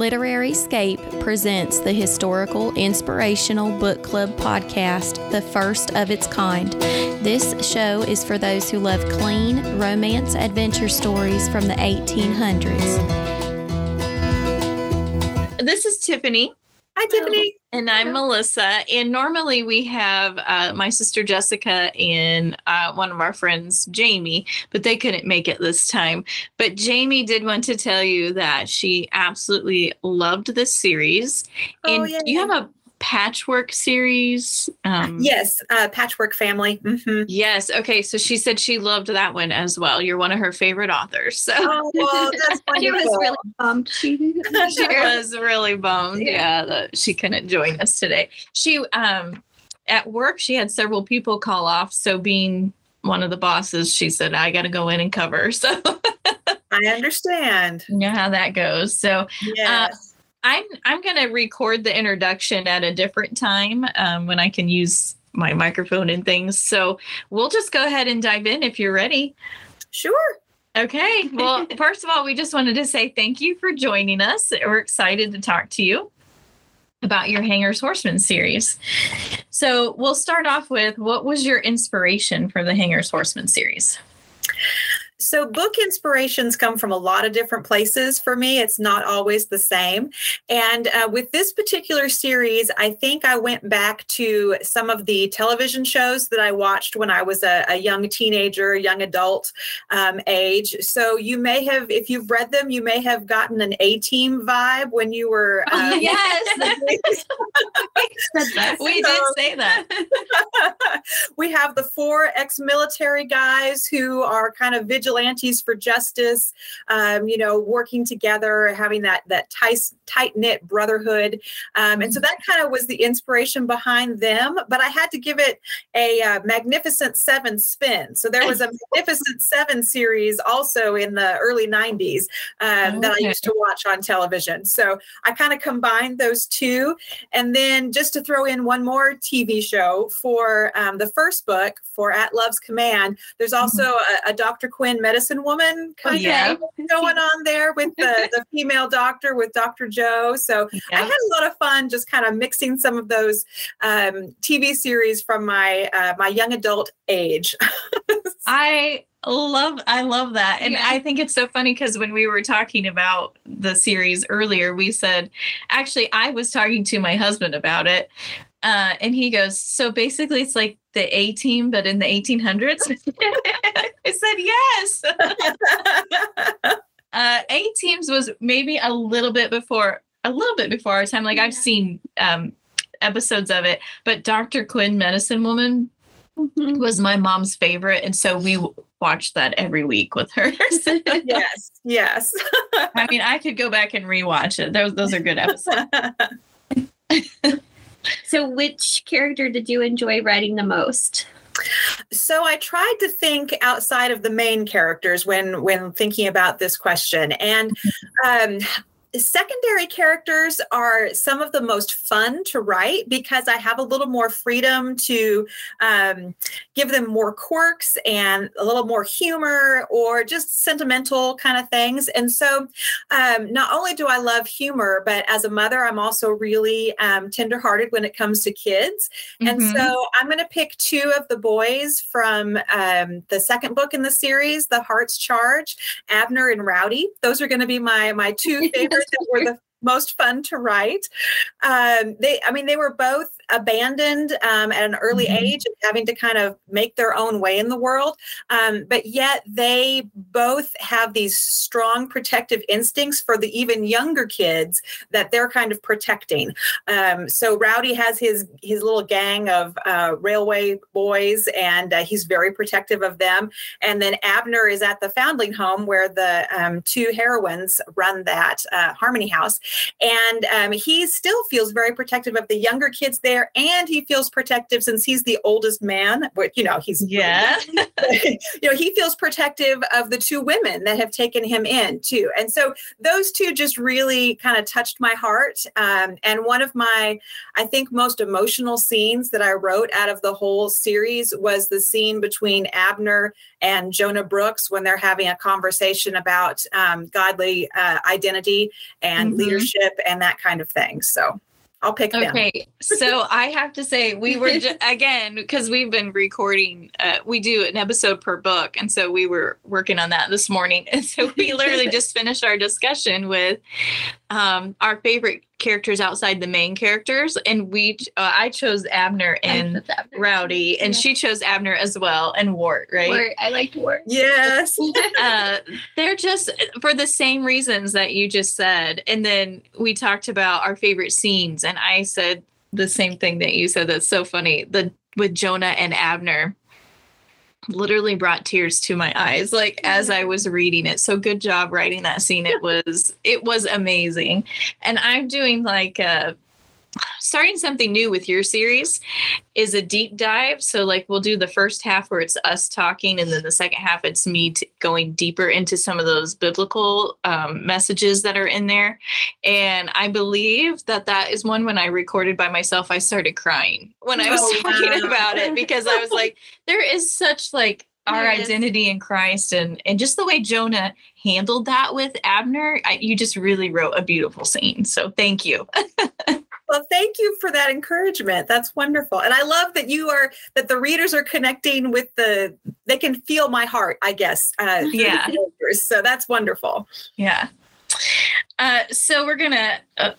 Literary Scape presents the historical inspirational book club podcast, the first of its kind. This show is for those who love clean romance adventure stories from the 1800s. This is Tiffany. Hi, Tiffany. And I'm Melissa. And normally we have uh, my sister Jessica and uh, one of our friends, Jamie, but they couldn't make it this time. But Jamie did want to tell you that she absolutely loved this series. Oh, and you have a patchwork series. Um, yes, uh, Patchwork Family. Mm-hmm. Yes. Okay. So she said she loved that one as well. You're one of her favorite authors. So oh, well, that's she was really bummed. She, she was really bummed. Yeah, yeah that she couldn't join us today. She um at work she had several people call off. So being one of the bosses, she said, I got to go in and cover. So I understand. You know how that goes. So, yes. Uh, I'm I'm gonna record the introduction at a different time um, when I can use my microphone and things. So we'll just go ahead and dive in if you're ready. Sure. Okay. Well, first of all, we just wanted to say thank you for joining us. We're excited to talk to you about your Hanger's Horsemen series. So we'll start off with what was your inspiration for the Hanger's Horsemen series? So, book inspirations come from a lot of different places for me. It's not always the same. And uh, with this particular series, I think I went back to some of the television shows that I watched when I was a, a young teenager, young adult um, age. So, you may have, if you've read them, you may have gotten an A team vibe when you were. Um, yes. we did say that. we have the four ex military guys who are kind of vigilantes for justice, um, you know, working together, having that that tight tight knit brotherhood, um, and so that kind of was the inspiration behind them. But I had to give it a uh, Magnificent Seven spin. So there was a Magnificent Seven series also in the early '90s um, that I used to watch on television. So I kind of combined those two, and then just to throw in one more TV show for um, the first book for At Love's Command. There's mm-hmm. also a, a Dr. Quinn medicine woman kind yeah. of going on there with the, the female doctor with Dr. Joe. So yeah. I had a lot of fun just kind of mixing some of those um, TV series from my uh, my young adult age. I love I love that. And yeah. I think it's so funny because when we were talking about the series earlier, we said actually I was talking to my husband about it. Uh, and he goes, so basically it's like the A team, but in the 1800s. I said yes. uh, A teams was maybe a little bit before, a little bit before our time. Like yeah. I've seen um, episodes of it, but Dr. Quinn, Medicine Woman, mm-hmm. was my mom's favorite, and so we watched that every week with her. yes, yes. I mean, I could go back and rewatch it. Those those are good episodes. So, which character did you enjoy writing the most? So I tried to think outside of the main characters when when thinking about this question, and um, secondary characters are some of the most fun to write because I have a little more freedom to um, give them more quirks and a little more humor or just sentimental kind of things. And so, um, not only do I love humor, but as a mother, I'm also really um, tenderhearted when it comes to kids. Mm-hmm. And so, I'm going to pick two of the boys from um, the second book in the series, The Heart's Charge, Abner and Rowdy. Those are going to be my my two favorite that were the most fun to write. Um, they, I mean, they were both abandoned um, at an early mm-hmm. age and having to kind of make their own way in the world. Um, but yet they both have these strong protective instincts for the even younger kids that they're kind of protecting. Um, so Rowdy has his his little gang of uh, railway boys, and uh, he's very protective of them. And then Abner is at the foundling home where the um, two heroines run that uh, Harmony House, and um, he still feels very protective of the younger kids there there and he feels protective since he's the oldest man but you know he's yeah you know he feels protective of the two women that have taken him in too and so those two just really kind of touched my heart um, and one of my i think most emotional scenes that i wrote out of the whole series was the scene between abner and Jonah Brooks when they're having a conversation about um, godly uh, identity and mm-hmm. leadership and that kind of thing. So I'll pick them. Okay, so I have to say we were just, again because we've been recording. Uh, we do an episode per book, and so we were working on that this morning, and so we literally just finished our discussion with um, our favorite characters outside the main characters, and we uh, I chose Abner and Abner. Rowdy, and yeah. she chose Abner as well, and Wart, right? Wart. I liked Wart. Yes, uh, they're just for the same reasons that you just said, and then we talked about our favorite scenes, and I said the same thing that you said. That's so funny. The with Jonah and Abner literally brought tears to my eyes like as i was reading it. So good job writing that scene. It was it was amazing. And i'm doing like a starting something new with your series is a deep dive. So, like, we'll do the first half where it's us talking, and then the second half, it's me t- going deeper into some of those biblical um, messages that are in there. And I believe that that is one when I recorded by myself, I started crying when I was oh, talking wow. about it because I was like, there is such like our identity in Christ and and just the way Jonah handled that with Abner, I, you just really wrote a beautiful scene. So thank you. Well, thank you for that encouragement. That's wonderful. And I love that you are that the readers are connecting with the they can feel my heart, I guess. Uh, yeah. So that's wonderful. Yeah. Uh, so we're gonna. Uh,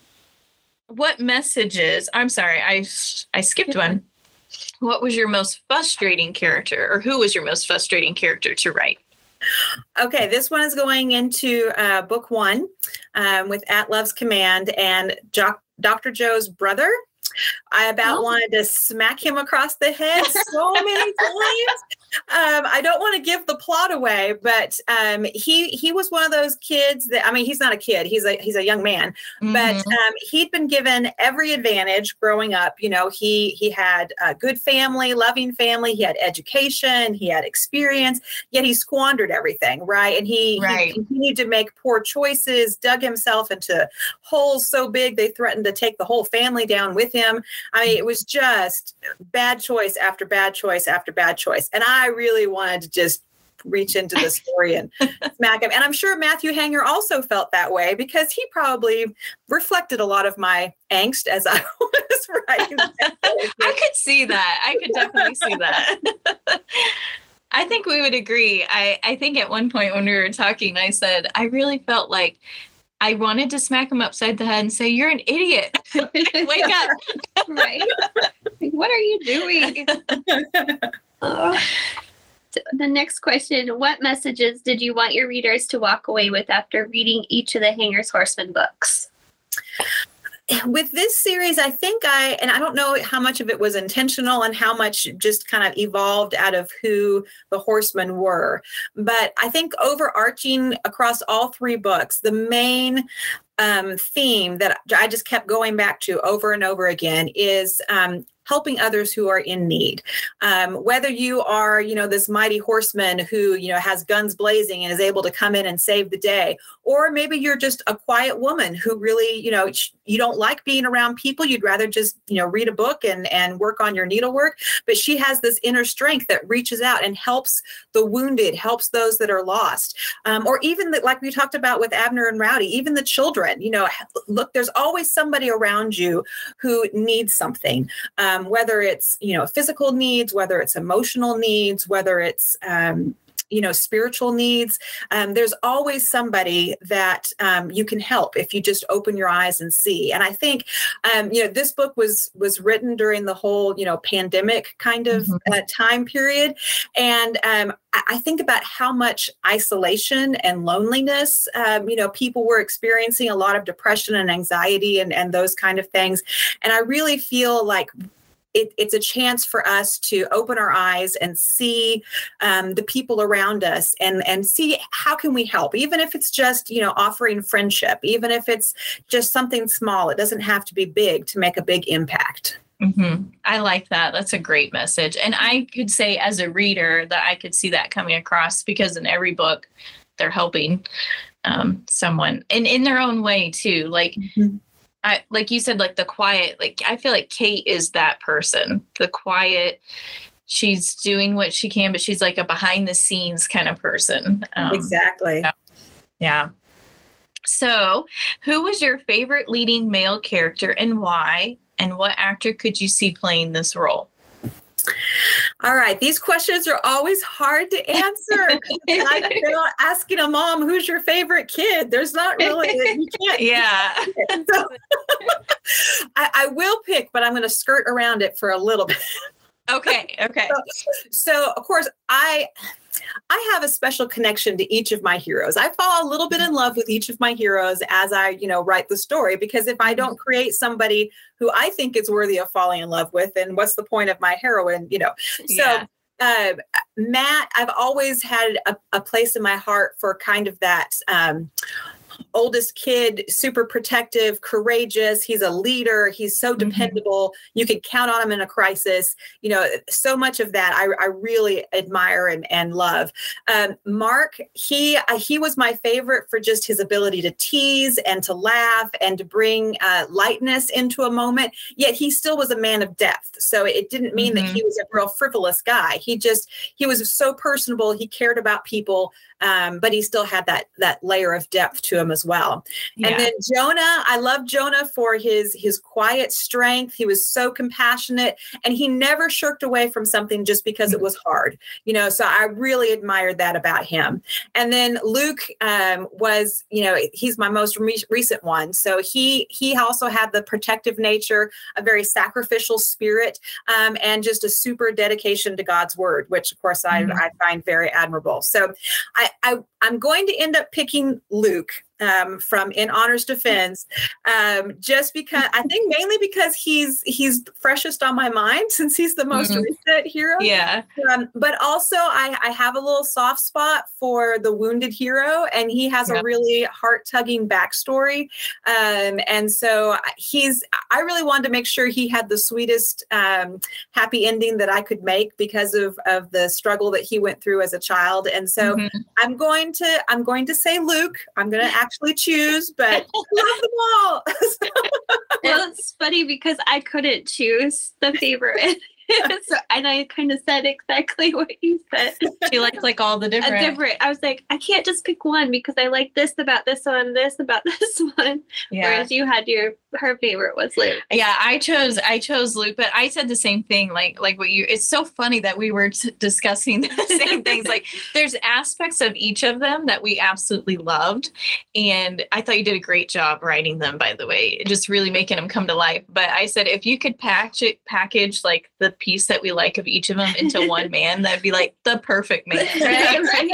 what messages? I'm sorry, I I skipped one. What was your most frustrating character, or who was your most frustrating character to write? Okay, this one is going into uh, book one um, with At Love's Command, and jo- Dr. Joe's brother. I about oh. wanted to smack him across the head so many times. Um, I don't want to give the plot away, but um, he he was one of those kids that I mean, he's not a kid; he's a he's a young man. Mm-hmm. But um, he'd been given every advantage growing up. You know, he he had a good family, loving family. He had education, he had experience. Yet he squandered everything, right? And he, right. he continued to make poor choices, dug himself into holes so big they threatened to take the whole family down with him. I mean, it was just bad choice after bad choice after bad choice, and I I really wanted to just reach into the story and smack him. And I'm sure Matthew Hanger also felt that way because he probably reflected a lot of my angst as I was writing. I could see that. I could definitely see that. I think we would agree. I, I think at one point when we were talking, I said, I really felt like I wanted to smack him upside the head and say, You're an idiot. Wake up. right. What are you doing? the next question What messages did you want your readers to walk away with after reading each of the Hanger's Horsemen books? With this series, I think I, and I don't know how much of it was intentional and how much just kind of evolved out of who the horsemen were. But I think overarching across all three books, the main um, theme that I just kept going back to over and over again is um, helping others who are in need. Um, whether you are, you know, this mighty horseman who, you know, has guns blazing and is able to come in and save the day, or maybe you're just a quiet woman who really, you know, you don't like being around people. You'd rather just, you know, read a book and and work on your needlework. But she has this inner strength that reaches out and helps the wounded, helps those that are lost, um, or even that, like we talked about with Abner and Rowdy, even the children. You know, look, there's always somebody around you who needs something. Um, whether it's you know physical needs, whether it's emotional needs, whether it's um, you know spiritual needs um, there's always somebody that um, you can help if you just open your eyes and see. And i think um, you know this book was was written during the whole you know pandemic kind of mm-hmm. uh, time period. And um, I, I think about how much isolation and loneliness um, you know people were experiencing a lot of depression and anxiety and and those kind of things. And i really feel like it, it's a chance for us to open our eyes and see um, the people around us and and see how can we help even if it's just you know offering friendship even if it's just something small. It doesn't have to be big to make a big impact. Mm-hmm. i like that. That's a great message. And i could say as a reader that i could see that coming across because in every book they're helping um, someone and in their own way too. Like mm-hmm I like you said, like the quiet, like I feel like Kate is that person, the quiet. she's doing what she can, but she's like a behind the scenes kind of person. Um, exactly. Yeah. yeah. So, who was your favorite leading male character and why? And what actor could you see playing this role? All right, these questions are always hard to answer. you know, asking a mom, "Who's your favorite kid?" There's not really you can't. Yeah. So, I, I, will pick, but I'm going to skirt around it for a little bit. Okay. Okay. So, so of course, I I have a special connection to each of my heroes. I fall a little bit in love with each of my heroes as I, you know, write the story because if I don't create somebody who I think is worthy of falling in love with, then what's the point of my heroine, you know? So yeah. uh, Matt, I've always had a, a, place in my heart for kind of that um, oldest kid, super protective, courageous. He's a leader. He's so mm-hmm. dependable. Mm-hmm. You can count on him in a crisis. You know, so much of that I, I really admire and, and love. Um, Mark, he uh, he was my favorite for just his ability to tease and to laugh and to bring uh, lightness into a moment. Yet he still was a man of depth. So it didn't mean mm-hmm. that he was a real frivolous guy. He just he was so personable. He cared about people um, but he still had that that layer of depth to him as well. Yeah. And then Jonah, I love Jonah for his his quiet strength. He was so compassionate, and he never shirked away from something just because it was hard. You know, so I really admired that about him. And then Luke um, was, you know, he's my most re- recent one. So he he also had the protective nature, a very sacrificial spirit, um, and just a super dedication to God's word, which of course I, mm-hmm. I find very admirable. So I, I I'm going to end up picking Luke um, from In Honor's Defense, um, just because I think mainly because he's he's freshest on my mind since he's the most mm-hmm. recent hero. Yeah. Um, but also, I, I have a little soft spot for the wounded hero, and he has a really heart tugging backstory. Um, and so he's I really wanted to make sure he had the sweetest um, happy ending that I could make because of of the struggle that he went through as a child. And so mm-hmm. I'm going to I'm going to say Luke. I'm going to actually choose, but love them all. well, it's funny because I couldn't choose the favorite. so, and I kind of said exactly what you said. She likes like all the different. A different. I was like, I can't just pick one because I like this about this one, this about this one. Yeah. Whereas you had your her favorite was Luke. Yeah, I chose I chose Luke, but I said the same thing. Like like what you. It's so funny that we were t- discussing the same things. Like there's aspects of each of them that we absolutely loved, and I thought you did a great job writing them. By the way, just really making them come to life. But I said if you could package package like the piece that we like of each of them into one man, that'd be like the perfect man. Right?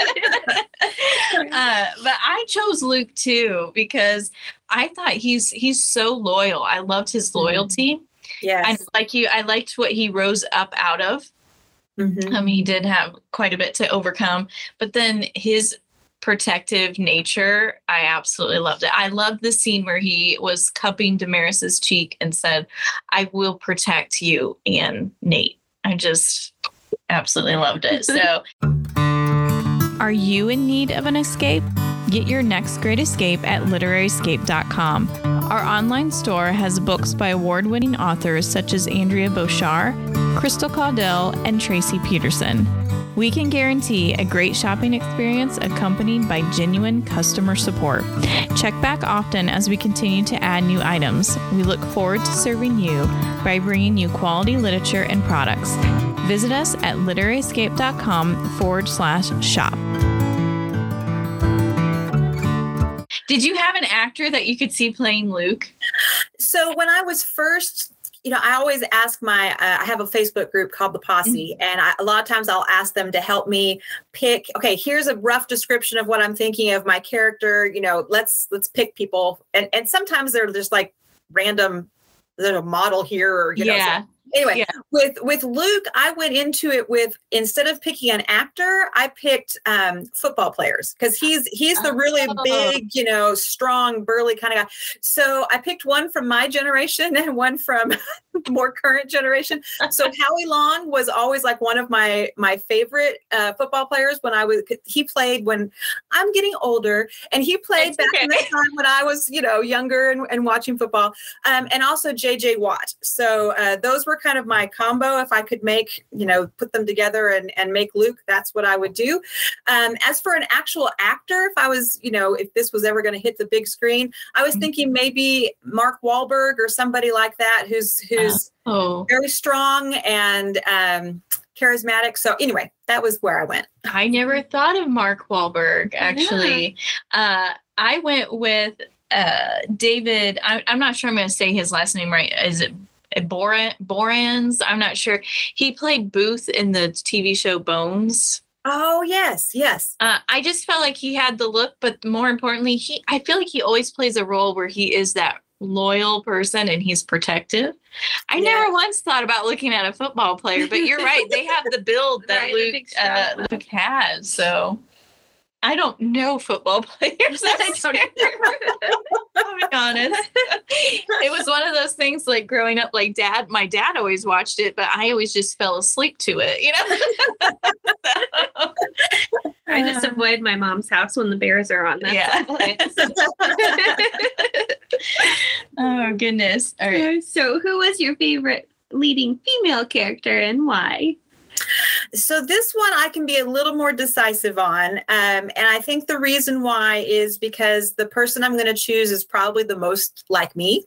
uh, but I chose Luke too because I thought he's he's so loyal. I loved his mm-hmm. loyalty. Yeah, and like you, I liked what he rose up out of. Mm-hmm. Um, he did have quite a bit to overcome, but then his protective nature, I absolutely loved it. I loved the scene where he was cupping Damaris's cheek and said, "I will protect you and Nate." I just absolutely loved it. So, are you in need of an escape? Get your next great escape at literaryscape.com. Our online store has books by award winning authors such as Andrea Boeshaar, Crystal Caudell, and Tracie Peterson. We can guarantee a great shopping experience accompanied by genuine customer support. Check back often as we continue to add new items. We look forward to serving you by bringing you quality literature and products. Visit us at literaryscape.com forward slash shop. Did you have an actor that you could see playing Luke? So when I was first you know, I always ask my, uh, I have a Facebook group called the Posse, mm-hmm. and I, a lot of times I'll ask them to help me pick. Okay, here's a rough description of what I'm thinking of my character. You know, let's let's pick people, and and sometimes they're just like random. There's a model here, or you know, yeah. So anyway yeah. with with luke i went into it with instead of picking an actor i picked um, football players because he's he's the really oh. big you know strong burly kind of guy so i picked one from my generation and one from more current generation so howie long was always like one of my my favorite uh, football players when i was he played when i'm getting older and he played back okay. in the time when i was you know younger and, and watching football um, and also jj watt so uh, those were kind of my combo. If I could make, you know, put them together and, and make Luke, that's what I would do. Um, as for an actual actor, if I was, you know, if this was ever going to hit the big screen, I was thinking maybe Mark Wahlberg or somebody like that who's who's Oh, very strong and um, charismatic. So anyway, that was where I went. I never thought of Mark Wahlberg actually. Uh, I went with uh, David. I, I'm not sure I'm going to say his last name right. Is it Boran? Borans? I'm not sure. He played Booth in the TV show Bones. Oh yes, yes. Uh, I just felt like he had the look, but more importantly, he. I feel like he always plays a role where he is that loyal person and he's protective. I never once thought about looking at a football player, but you're right. They have the build that Right, Luke uh, Luke has. So I don't know football players. I don't I'll be honest. it was one of those things like growing up, like dad, my dad always watched it, but I always just fell asleep to it, you know? I just avoid my mom's house when the Bears are on. That's Yeah. oh goodness. All right. So, who was your favorite leading female character and why? So this one I can be a little more decisive on, um, and I think the reason why is because the person I'm going to choose is probably the most like me.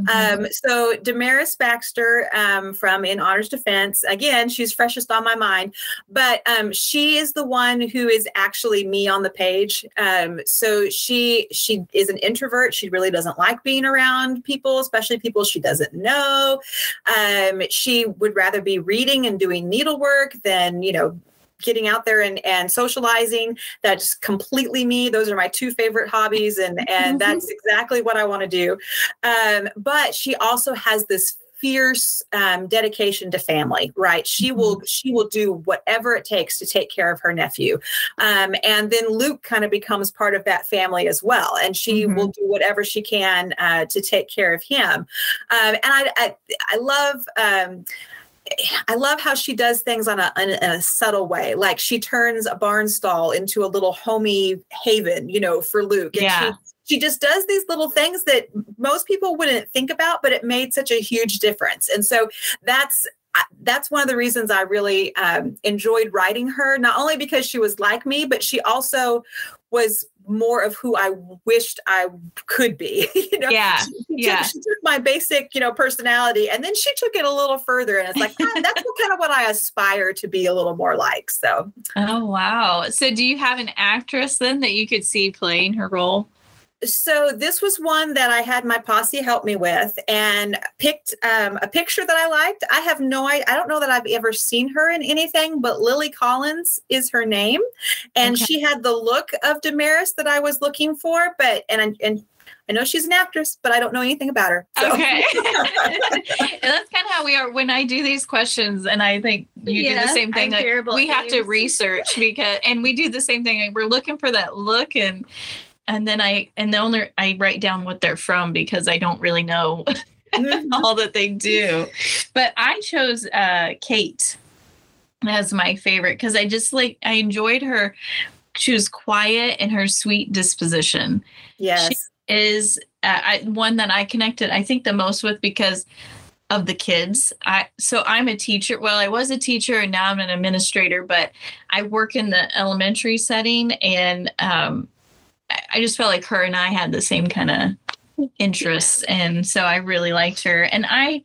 Mm-hmm. Um, so Damaris Baxter um, from In Honor's Defense, again, she's freshest on my mind, but um, she is the one who is actually me on the page. Um, so she she is an introvert. She really doesn't like being around people, especially people she doesn't know. Um, she would rather be reading and doing needlework than you know getting out there and, and socializing. That's completely me. Those are my two favorite hobbies and and that's exactly what i want to do. Um, but she also has this fierce um, dedication to family right? She will she will do whatever it takes to take care of her nephew. Um, and then luke kind of becomes part of that family as well and she Mhm. will do whatever she can uh, to take care of him. Um, and I, I i love um, I love how she does things on a, in a subtle way. Like she turns a barn stall into a little homey haven, you know, for Luke. And Yeah. she, she just does these little things that most people wouldn't think about, but it made such a huge difference. And so that's that's one of the reasons I really um, enjoyed writing her. Not only because she was like me, but she also was more of who I wished I could be. you know, Yeah. she, she Yeah. Took, she took my basic, you know, personality, and then she took it a little further, and it's like "Ah, that's what, kind of what I aspire to be a little more like. So, Oh wow. So do you have an actress then that you could see playing her role? So this was one that I had my posse help me with, and picked um, a picture that I liked. I have no, I, I don't know that I've ever seen her in anything, but Lily Collins is her name, and Okay. she had the look of Damaris that I was looking for, but and I- and. I know she's an actress, but I don't know anything about her. so. Okay. and that's kind of how we are when I do these questions, and I think you do the same thing. Like, we at have to research because, and we do the same thing. like, We're looking for that look, and and then I and the only I write down what they're from because I don't really know Mhm. all that they do. But I chose uh, Kate as my favorite because I just like I enjoyed her. She was quiet and her sweet disposition yes. is uh, I, one that I connected, I think, the most with because of the kids. I so I'm a teacher. Well, I was a teacher and now I'm an administrator, but I work in the elementary setting, and um, I, just felt like her and I had the same kind of interests, and so I really liked her. And I,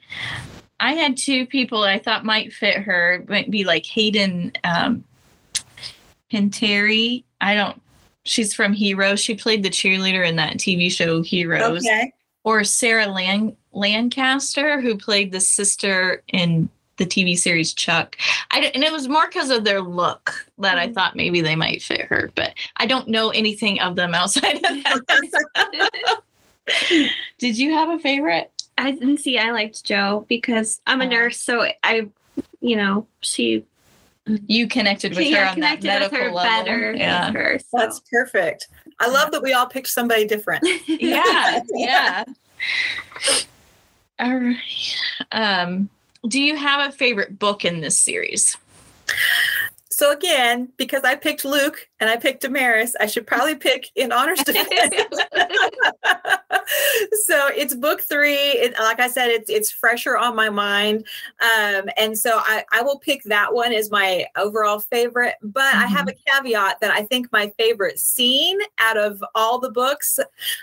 I had two people I thought might fit her. Might be like Hayden um, Panettiere. I don't. She's from Heroes. She played the cheerleader in that TV show Heroes Okay. or Sarah Lan- Lancaster, who played the sister in the TV series Chuck. I d- and it was more because of their look that I Mhm. thought maybe they might fit her, but I don't know anything of them outside of that. Did you have a favorite? I didn't see. I liked Joe because I'm a Oh. nurse, so I, you know, she You connected with yeah, her on that connected with medical her level. better. Yeah. with her, so. That's perfect. I love that we all picked somebody different. yeah, yeah. All right. Um, do you have a favorite book in this series? So again, because I picked Luke and I picked Damaris, I should probably pick in honors defense. so it's book three. It, like I said, it's it's fresher on my mind, um, and so I, I will pick that one as my overall favorite. But mm-hmm. I have a mm-hmm. caveat that I think my favorite scene out of all the books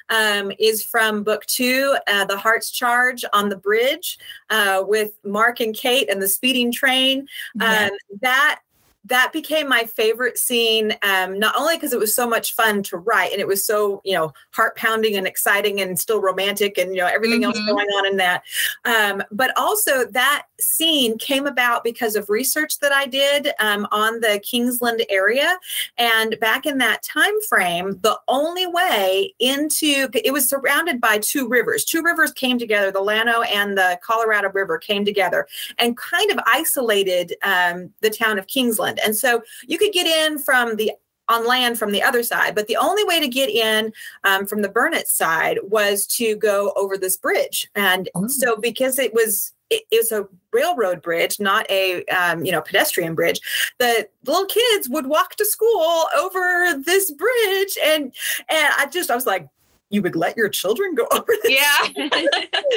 um, is from book two, uh, "The Heart's Charge" on the bridge uh, with Mark and Kate and the speeding train. Um, that that became my favorite scene um, not only because it was so much fun to write and it was so you know heart pounding and exciting and still romantic and you know everything mm-hmm. else going on in that um, but also that scene came about because of research that i did um, on the kingsland area. And back in that time frame the only way into it was surrounded by two rivers. Two rivers came together the llano and the colorado river came together and kind of isolated um, the town of kingsland and so you could get in from the on land from the other side. But the only way to get in um, from the Burnet side was to go over this bridge. And oh. so because it was it, it, was a railroad bridge, not a um, you know pedestrian bridge. The little kids would walk to school over this bridge, and and I just I was like, you would let your children go over this yeah.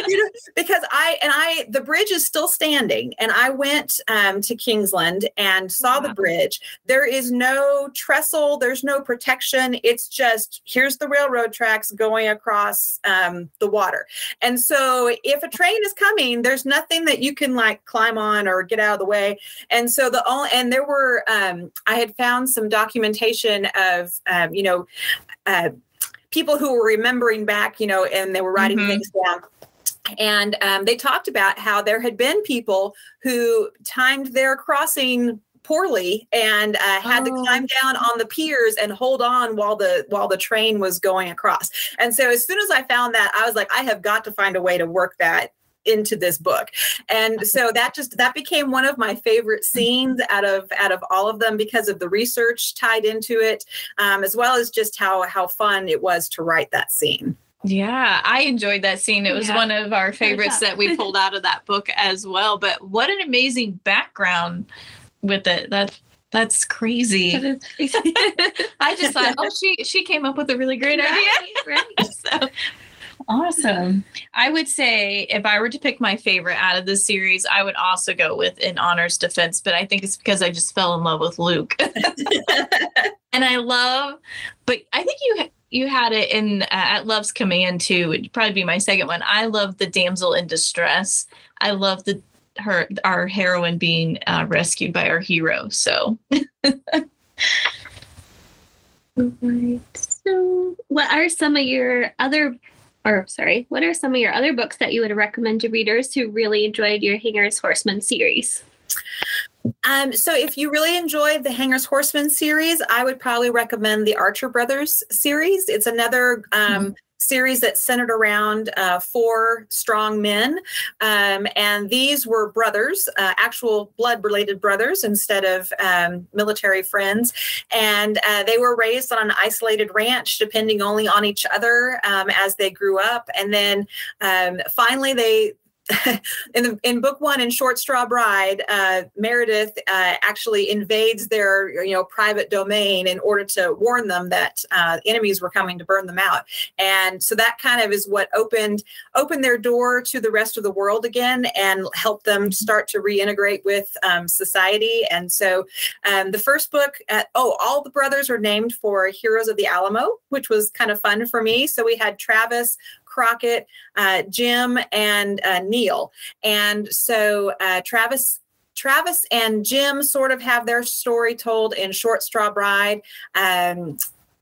You know, because i and i the bridge is still standing. And i went um, to kingsland and saw the bridge. There is no trestle. There's no protection. It's just here's the railroad tracks going across um, the water. And so if a train is coming there's nothing that you can like climb on or get out of the way. And so the only and there were um, i had found some documentation of um, you know uh, people who were remembering back, you know, and they were writing mm-hmm. things down. And um, they talked about how there had been people who timed their crossing poorly and uh, had oh. to climb down on the piers and hold on while the while the train was going across. And so as soon as I found that, I was like, I have got to find a way to work that into this book and so that just that became one of my favorite scenes out of out of all of them because of the research tied into it um, as well as just how how fun it was to write that scene yeah, I enjoyed that scene. It was yeah. one of our favorites that we pulled out of that book as well. But what an amazing background with it. That that's crazy. I just thought, oh, she she came up with a really great idea. Right, right. so Awesome. I would say if I were to pick my favorite out of the series, I would also go with In Honor's Defense, but I think it's because I just fell in love with Luke. and I love, but I think you you had it in uh, at Love's Command too. Would probably be my second one. I love the damsel in distress. I love the her our heroine being uh, rescued by our hero. So. Right. So, what are some of your other or sorry, what are some of your other books that you would recommend to readers who really enjoyed your Hanger's Horsemen series? Um, so if you really enjoyed the Hanger's Horsemen series, I would probably recommend the Archer Brothers series. It's another um, mm-hmm series that centered around uh, four strong men. Um, and these were brothers, uh, actual blood related brothers instead of um, military friends. And uh, they were raised on an isolated ranch, depending only on each other um, as they grew up. And then um, finally, they in the, in book one in Short Straw Bride, uh, Meredith uh, actually invades their you know private domain in order to warn them that uh, enemies were coming to burn them out, and so that kind of is what opened opened their door to the rest of the world again and helped them start to reintegrate with um, society. And so um, the first book, uh, oh, all the brothers are named for heroes of the Alamo, which was kind of fun for me. So we had Travis, Crockett, uh, Jim, and uh, Neil. And so uh, Travis. Travis and Jim sort of have their story told in Short Straw Bride. Um,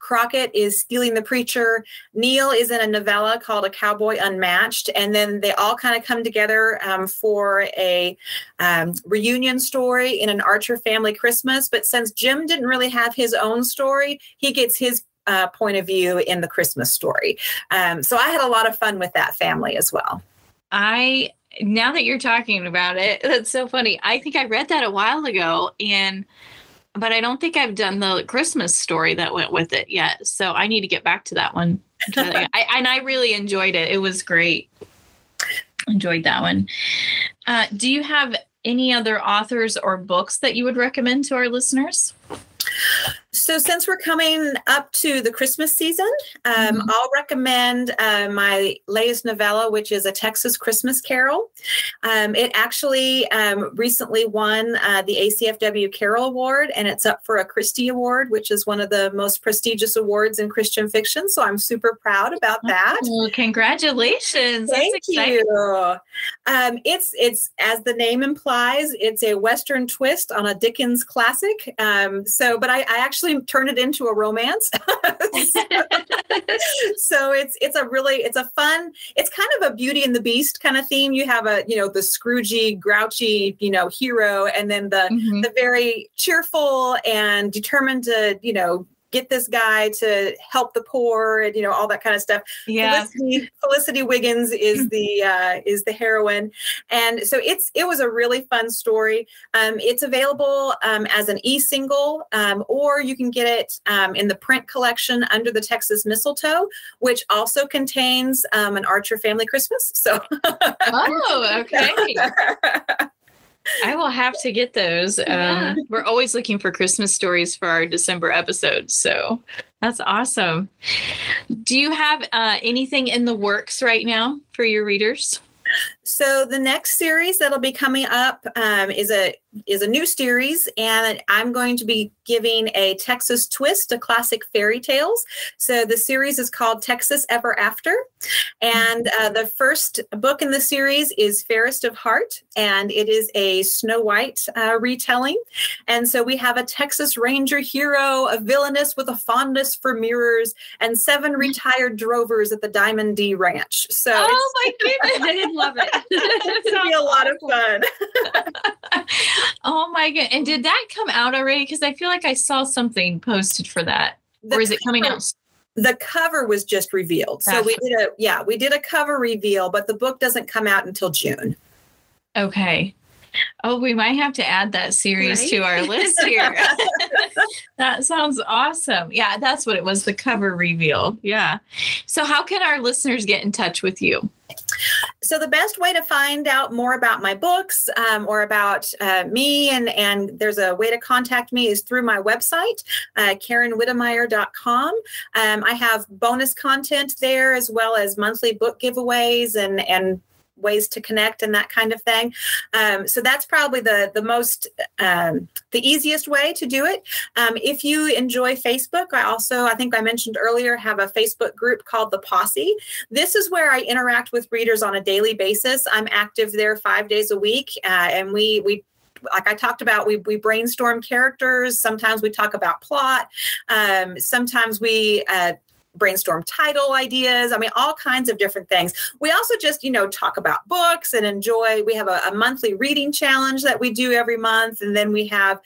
Crockett is stealing the preacher. Neil is in a novella called A Cowboy Unmatched. And then they all kind of come together um, for a um, reunion story in an Archer family Christmas. But since Jim didn't really have his own story, he gets his uh, point of view in the Christmas story. Um, so I had a lot of fun with that family as well. I now that you're talking about it, that's so funny. I think I read that a while ago and but I don't think I've done the Christmas story that went with it yet. So I need to get back to that one. I, and I really enjoyed it. It was great. Enjoyed that one. Uh, do you have any other authors or books that you would recommend to our listeners? So, since we're coming up to the Christmas season, um, mm-hmm. I'll recommend uh, my latest novella, which is A Texas Christmas Carol. Um, it actually um, recently won uh, the ACFW Carol Award, and it's up for a Christy Award, which is one of the most prestigious awards in Christian fiction. So, I'm super proud about that. Oh, congratulations! Thank you. Um, it's it's as the name implies, it's a Western twist on a Dickens classic. Um, so, but I, I actually actually turn it into a romance. so it's it's a really it's a fun it's kind of a Beauty and the Beast kind of theme. You have a you know the Scroogey, grouchy you know hero, and then the mm-hmm. the very cheerful and determined to you know get this guy to help the poor and you know all that kind of stuff. Yeah. Felicity, felicity wiggins is the uh, is the heroine. And so it's it was a really fun story. Um, it's available um, as an e-single um, or you can get it um, in the print collection under the texas mistletoe which also contains um, an archer family christmas. So oh okay I will have to get those. Yeah. Um, we're always looking for Christmas stories for our December episodes. So that's awesome. Do you have uh, anything in the works right now for your readers? So the next series that'll be coming up um, is a is a new series, and I'm going to be giving a Texas twist to classic fairy tales. So the series is called Texas Ever After, and uh, the first book in the series is Fairest of Heart, and it is a Snow White uh, retelling. And so we have a Texas Ranger hero, a villainess with a fondness for mirrors, and seven retired drovers at the Diamond D Ranch. So oh my goodness, I didn't love it. It's gonna be a lot of fun. oh my god! And did that come out already? Because I feel like I saw something posted for that, the or is it coming out? The cover was just revealed, so we did a yeah, we did a cover reveal, but the book doesn't come out until June. Okay. Oh, we might have to add that series right? to our list here. that sounds awesome. Yeah, that's what it was the cover reveal. Yeah. So, how can our listeners get in touch with you? So the best way to find out more about my books um, or about uh, me and and there's a way to contact me is through my website, uh, KarenWitemeyer.com. Um, I have bonus content there as well as monthly book giveaways and and ways to connect and that kind of thing. Um, so that's probably the the most um, the easiest way to do it. Um, if you enjoy Facebook, I also I think I mentioned earlier have a Facebook group called the Posse. This is where I interact with readers on a daily basis. I'm active there five days a week, uh, and we we like I talked about, we, we brainstorm characters. Sometimes we talk about plot. Um, sometimes we uh, brainstorm title ideas. I mean, all kinds of different things. We also just, you know, talk about books and enjoy. We have a, a monthly reading challenge that we do every month. And then we have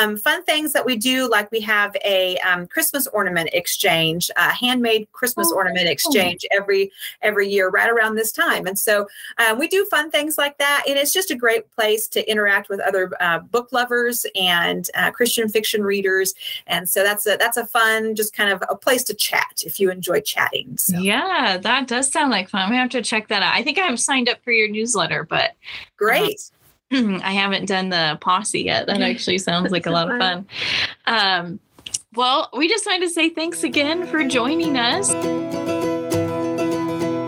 um, fun things that we do, like we have a um, Christmas ornament exchange, a handmade Christmas oh, ornament exchange every every year right around this time. And so um, we do fun things like that. And it's just a great place to interact with other uh, book lovers and uh, Christian fiction readers. And so that's a that's a fun, just kind of a place to chat if you enjoy chatting. So. Yeah, that does sound like fun. We have to check that out. I think I have signed up for your newsletter, but great. Uh, I haven't done the posse yet. That actually sounds like a lot of fun. Um, well, we just wanted to say thanks again for joining us.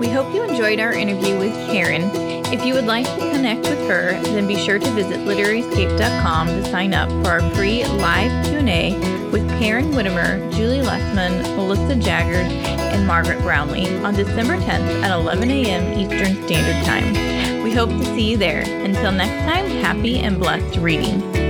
We hope you enjoyed our interview with Karen. If you would like to connect with her, then be sure to visit literaryscape.com to sign up for our free live Q&A with Karen Witemeyer, Julie Lessman, Melissa Jagears, and Margaret Brownley on December 10th at 11 a.m. Eastern Standard Time. We hope to see you there. Until next time, happy and blessed reading.